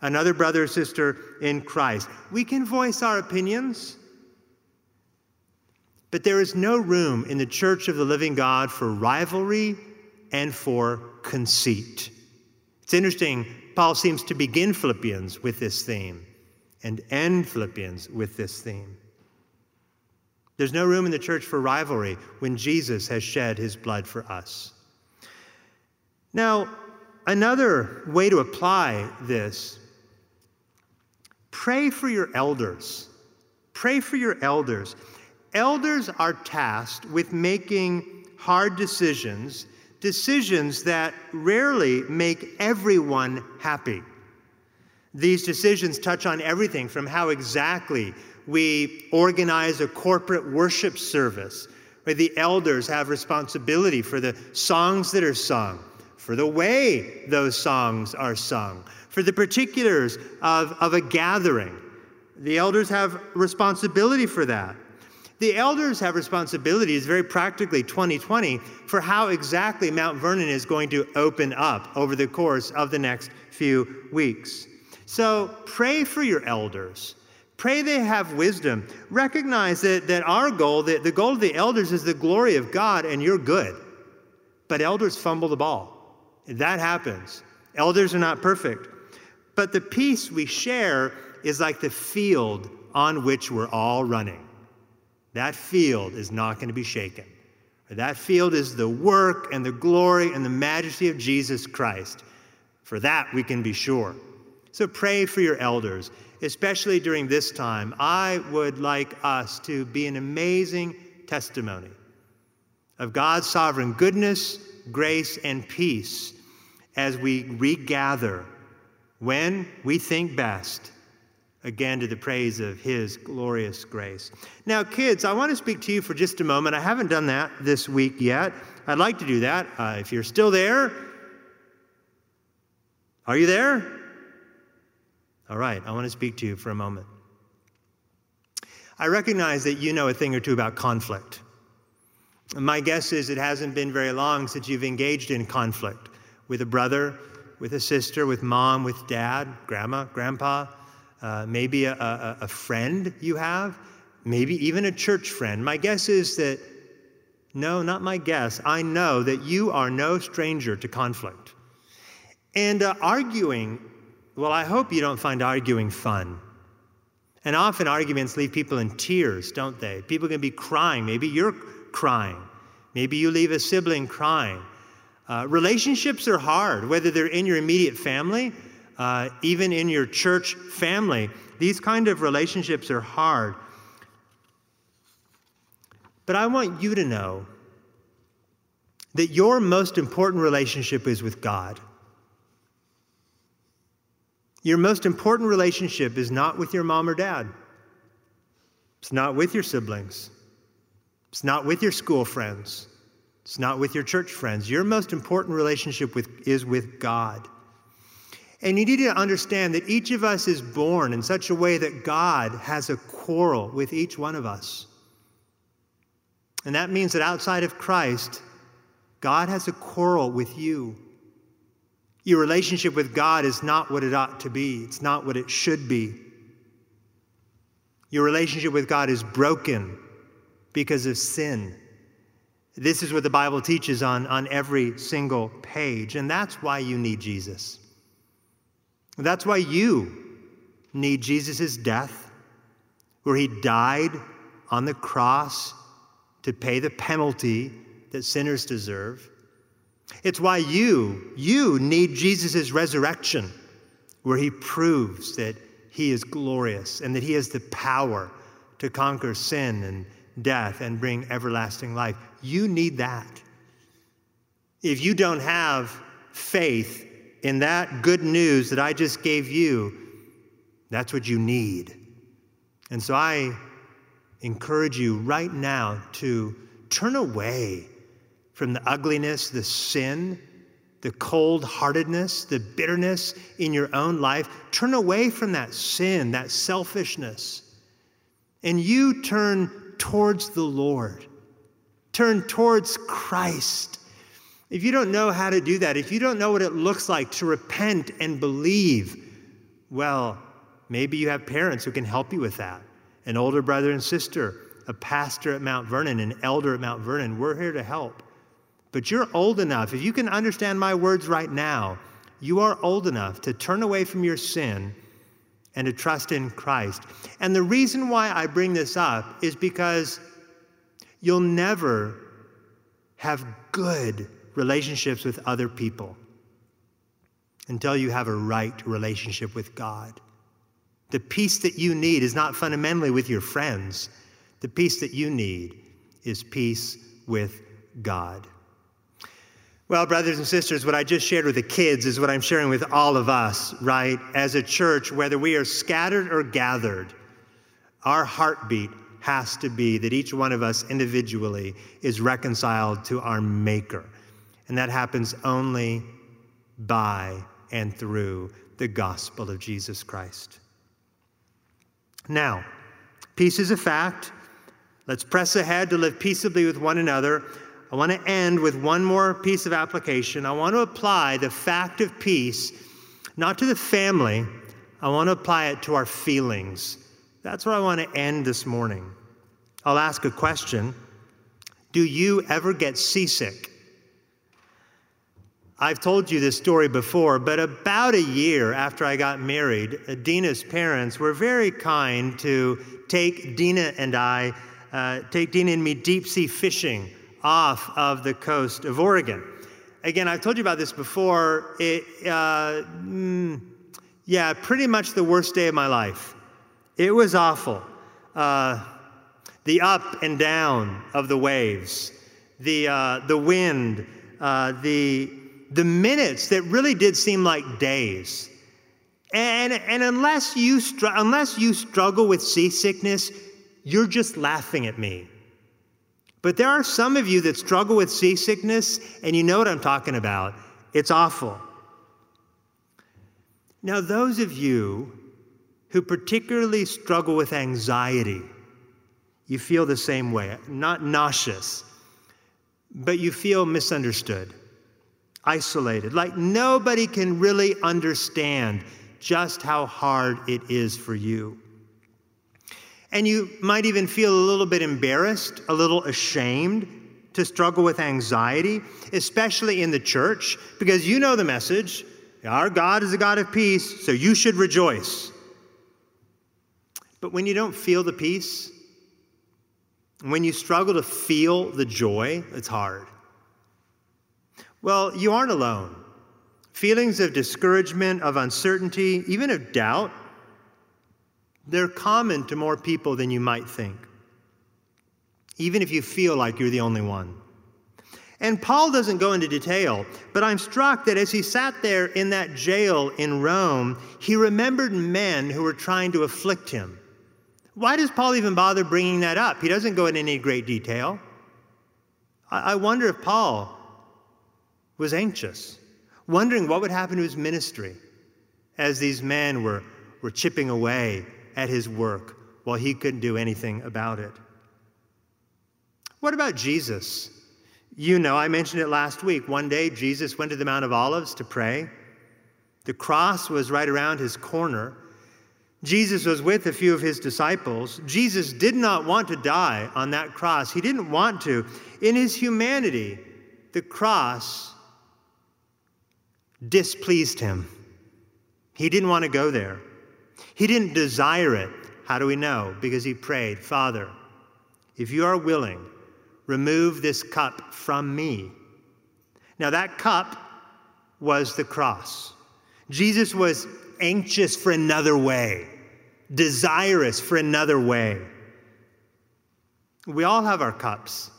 another brother or sister in Christ. We can voice our opinions, but there is no room in the church of the living God for rivalry and for conceit. It's interesting, Paul seems to begin Philippians with this theme and end Philippians with this theme. There's no room in the church for rivalry when Jesus has shed his blood for us. Now, Another way to apply this pray for your elders. Pray for your elders. Elders are tasked with making hard decisions, decisions that rarely make everyone happy. These decisions touch on everything from how exactly we organize a corporate worship service, where the elders have responsibility for the songs that are sung for the way those songs are sung, for the particulars of, of a gathering. The elders have responsibility for that. The elders have responsibilities, very practically 2020, for how exactly Mount Vernon is going to open up over the course of the next few weeks. So pray for your elders. Pray they have wisdom. Recognize that, that our goal, that the goal of the elders is the glory of God, and you're good. But elders fumble the ball. That happens. Elders are not perfect. But the peace we share is like the field on which we're all running. That field is not going to be shaken. That field is the work and the glory and the majesty of Jesus Christ. For that we can be sure. So pray for your elders, especially during this time. I would like us to be an amazing testimony of God's sovereign goodness, grace, and peace as we regather when we think best again to the praise of His glorious grace. Now, kids, I want to speak to you for just a moment. I haven't done that this week yet. I'd like to do that. Uh, if you're still there, are you there? All right, I want to speak to you for a moment. I recognize that you know a thing or two about conflict. My guess is it hasn't been very long since you've engaged in conflict with a brother, with a sister, with mom, with dad, grandma, grandpa, uh, maybe a, a, a friend you have, maybe even a church friend. My guess is that, no, not my guess, I know that you are no stranger to conflict. And uh, arguing, well, I hope you don't find arguing fun. And often arguments leave people in tears, don't they? People can be crying. Maybe you're crying. Maybe you leave a sibling crying. Uh, relationships are hard, whether they're in your immediate family, uh, even in your church family. These kind of relationships are hard. But I want you to know that your most important relationship is with God. Your most important relationship is not with your mom or dad. It's not with your siblings. It's not with your school friends. It's not with your church friends. Your most important relationship with, is with God. And you need to understand that each of us is born in such a way that God has a quarrel with each one of us. And that means that outside of Christ, God has a quarrel with you. Your relationship with God is not what it ought to be, it's not what it should be. Your relationship with God is broken because of sin. This is what the Bible teaches on, on every single page, and that's why you need Jesus. That's why you need Jesus' death, where he died on the cross to pay the penalty that sinners deserve. It's why you, you need Jesus' resurrection, where he proves that he is glorious and that he has the power to conquer sin and death and bring everlasting life. You need that. If you don't have faith in that good news that I just gave you, that's what you need. And so I encourage you right now to turn away from the ugliness, the sin, the cold heartedness, the bitterness in your own life. Turn away from that sin, that selfishness. And you turn towards the Lord, turn towards Christ. If you don't know how to do that, if you don't know what it looks like to repent and believe, well, maybe you have parents who can help you with that an older brother and sister, a pastor at Mount Vernon, an elder at Mount Vernon. We're here to help. But you're old enough, if you can understand my words right now, you are old enough to turn away from your sin and to trust in Christ. And the reason why I bring this up is because you'll never have good relationships with other people until you have a right relationship with God. The peace that you need is not fundamentally with your friends. The peace that you need is peace with God. Well, brothers and sisters, what I just shared with the kids is what I'm sharing with all of us, right? As a church, whether we are scattered or gathered, our heartbeat has to be that each one of us individually is reconciled to our Maker. And that happens only by and through the gospel of Jesus Christ. Now, peace is a fact. Let's press ahead to live peaceably with one another. I want to end with one more piece of application. I want to apply the fact of peace not to the family, I want to apply it to our feelings. That's where I want to end this morning. I'll ask a question Do you ever get seasick? I've told you this story before, but about a year after I got married, Dina's parents were very kind to take Dina and I, uh, take Dina and me deep sea fishing off of the coast of Oregon. Again, I've told you about this before. It, uh, mm, yeah, pretty much the worst day of my life. It was awful. Uh, the up and down of the waves, the, uh, the wind, uh, the the minutes that really did seem like days. And, and unless, you str- unless you struggle with seasickness, you're just laughing at me. But there are some of you that struggle with seasickness, and you know what I'm talking about. It's awful. Now, those of you who particularly struggle with anxiety, you feel the same way, not nauseous, but you feel misunderstood isolated. Like nobody can really understand just how hard it is for you. And you might even feel a little bit embarrassed, a little ashamed to struggle with anxiety, especially in the church, because you know the message our God is a God of peace, so you should rejoice. But when you don't feel the peace, when you struggle to feel the joy, it's hard. Well, you aren't alone. Feelings of discouragement, of uncertainty, even of doubt, they're common to more people than you might think, even if you feel like you're the only one. And Paul doesn't go into detail, but I'm struck that as he sat there in that jail in Rome, he remembered men who were trying to afflict him. Why does Paul even bother bringing that up? He doesn't go into any great detail. I wonder if Paul was anxious, wondering what would happen to his ministry as these men were, were chipping away at his work while he couldn't do anything about it. What about Jesus? You know, I mentioned it last week. One day, Jesus went to the Mount of Olives to pray. The cross was right around his corner. Jesus was with a few of his disciples. Jesus did not want to die on that cross. He didn't want to. In his humanity, the cross displeased him. He didn't want to go there. He didn't desire it. How do we know? Because he prayed, Father, if you are willing, remove this cup from me. Now, that cup was the cross. Jesus was anxious for another way, desirous for another way. We all have our cups.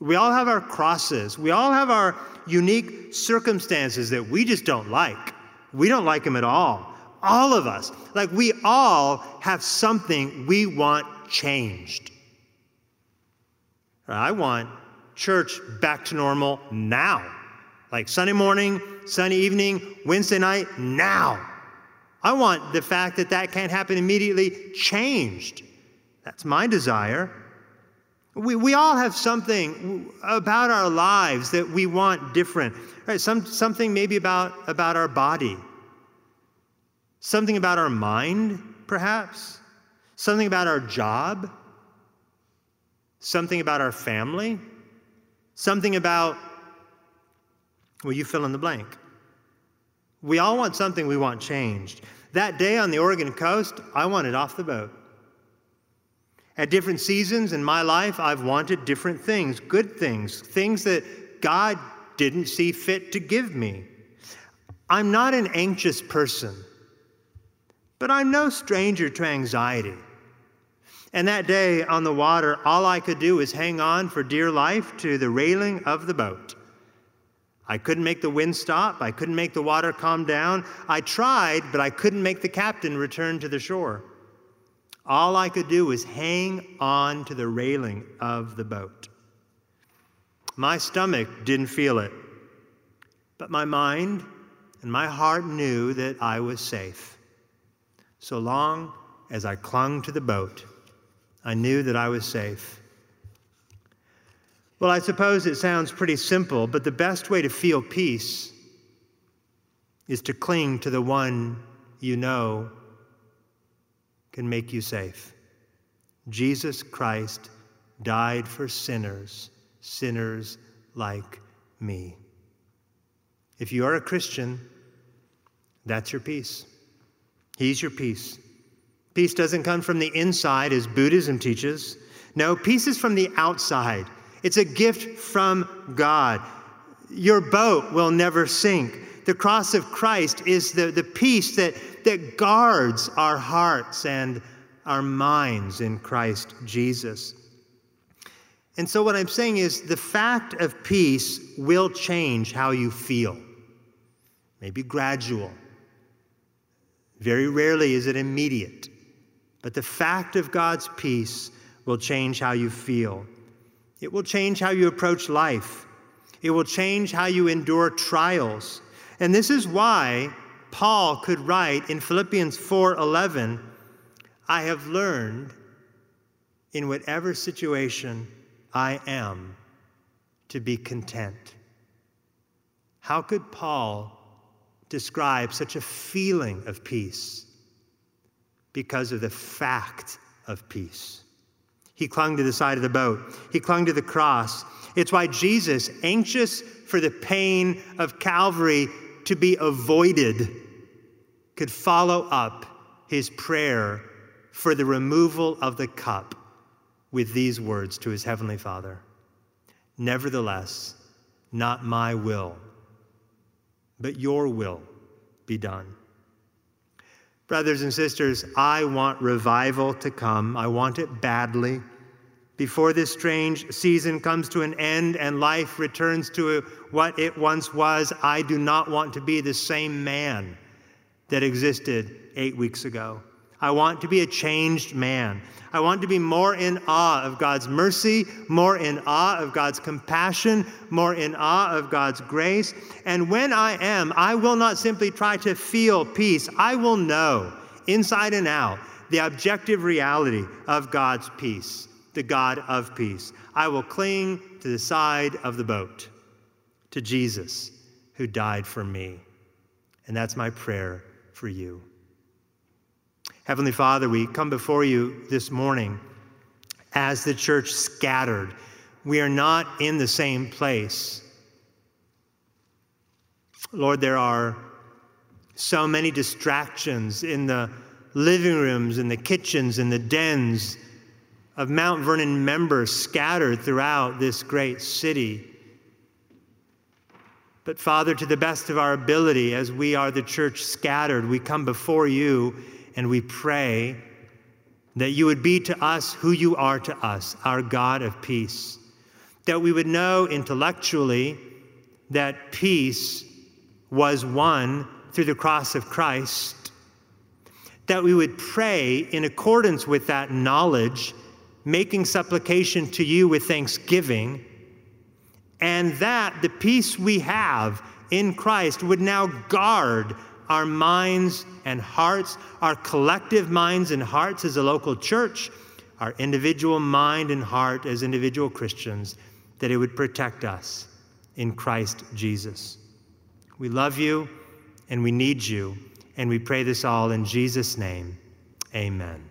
We all have our crosses. We all have our unique circumstances that we just don't like. We don't like them at all. All of us. Like we all have something we want changed. I want church back to normal now. Like Sunday morning, Sunday evening, Wednesday night, now. I want the fact that that can't happen immediately changed. That's my desire. We, we all have something about our lives that we want different. Right? Some, something maybe about, about our body, something about our mind, perhaps, something about our job, something about our family, something about, well, you fill in the blank. We all want something we want changed. That day on the Oregon coast, I wanted off the boat. At different seasons in my life, I've wanted different things, good things, things that God didn't see fit to give me. I'm not an anxious person, but I'm no stranger to anxiety. And that day on the water, all I could do was hang on for dear life to the railing of the boat. I couldn't make the wind stop. I couldn't make the water calm down. I tried, but I couldn't make the captain return to the shore. All I could do was hang on to the railing of the boat. My stomach didn't feel it, but my mind and my heart knew that I was safe. So long as I clung to the boat, I knew that I was safe. Well, I suppose it sounds pretty simple, but the best way to feel peace is to cling to the one you know can make you safe. Jesus Christ died for sinners, sinners like me. If you are a Christian, that's your peace. He's your peace. Peace doesn't come from the inside, as Buddhism teaches. No, peace is from the outside. It's a gift from God. Your boat will never sink. The cross of Christ is the, the peace that, that guards our hearts and our minds in Christ Jesus. And so, what I'm saying is the fact of peace will change how you feel, maybe gradual. Very rarely is it immediate. But the fact of God's peace will change how you feel. It will change how you approach life. It will change how you endure trials. And this is why Paul could write in Philippians 4:11, I have learned in whatever situation I am to be content. How could Paul describe such a feeling of peace? Because of the fact of peace. He clung to the side of the boat, he clung to the cross. It's why Jesus, anxious for the pain of Calvary to be avoided, could follow up his prayer for the removal of the cup with these words to his heavenly Father Nevertheless, not my will, but your will be done. Brothers and sisters, I want revival to come. I want it badly. Before this strange season comes to an end and life returns to what it once was, I do not want to be the same man that existed eight weeks ago. I want to be a changed man. I want to be more in awe of God's mercy, more in awe of God's compassion, more in awe of God's grace. And when I am, I will not simply try to feel peace. I will know inside and out the objective reality of God's peace, the God of peace. I will cling to the side of the boat, to Jesus who died for me. And that's my prayer for you. Heavenly Father, we come before you this morning as the church scattered. We are not in the same place. Lord, there are so many distractions in the living rooms, in the kitchens, in the dens of Mount Vernon members scattered throughout this great city. But Father, to the best of our ability, as we are the church scattered, we come before you and we pray that you would be to us who you are to us, our God of peace. That we would know intellectually that peace was won through the cross of Christ. That we would pray in accordance with that knowledge, making supplication to you with thanksgiving, and that the peace we have in Christ would now guard our minds and hearts, our collective minds and hearts as a local church, our individual mind and heart as individual Christians, that it would protect us in Christ Jesus. We love you and we need you, and we pray this all in Jesus' name. Amen.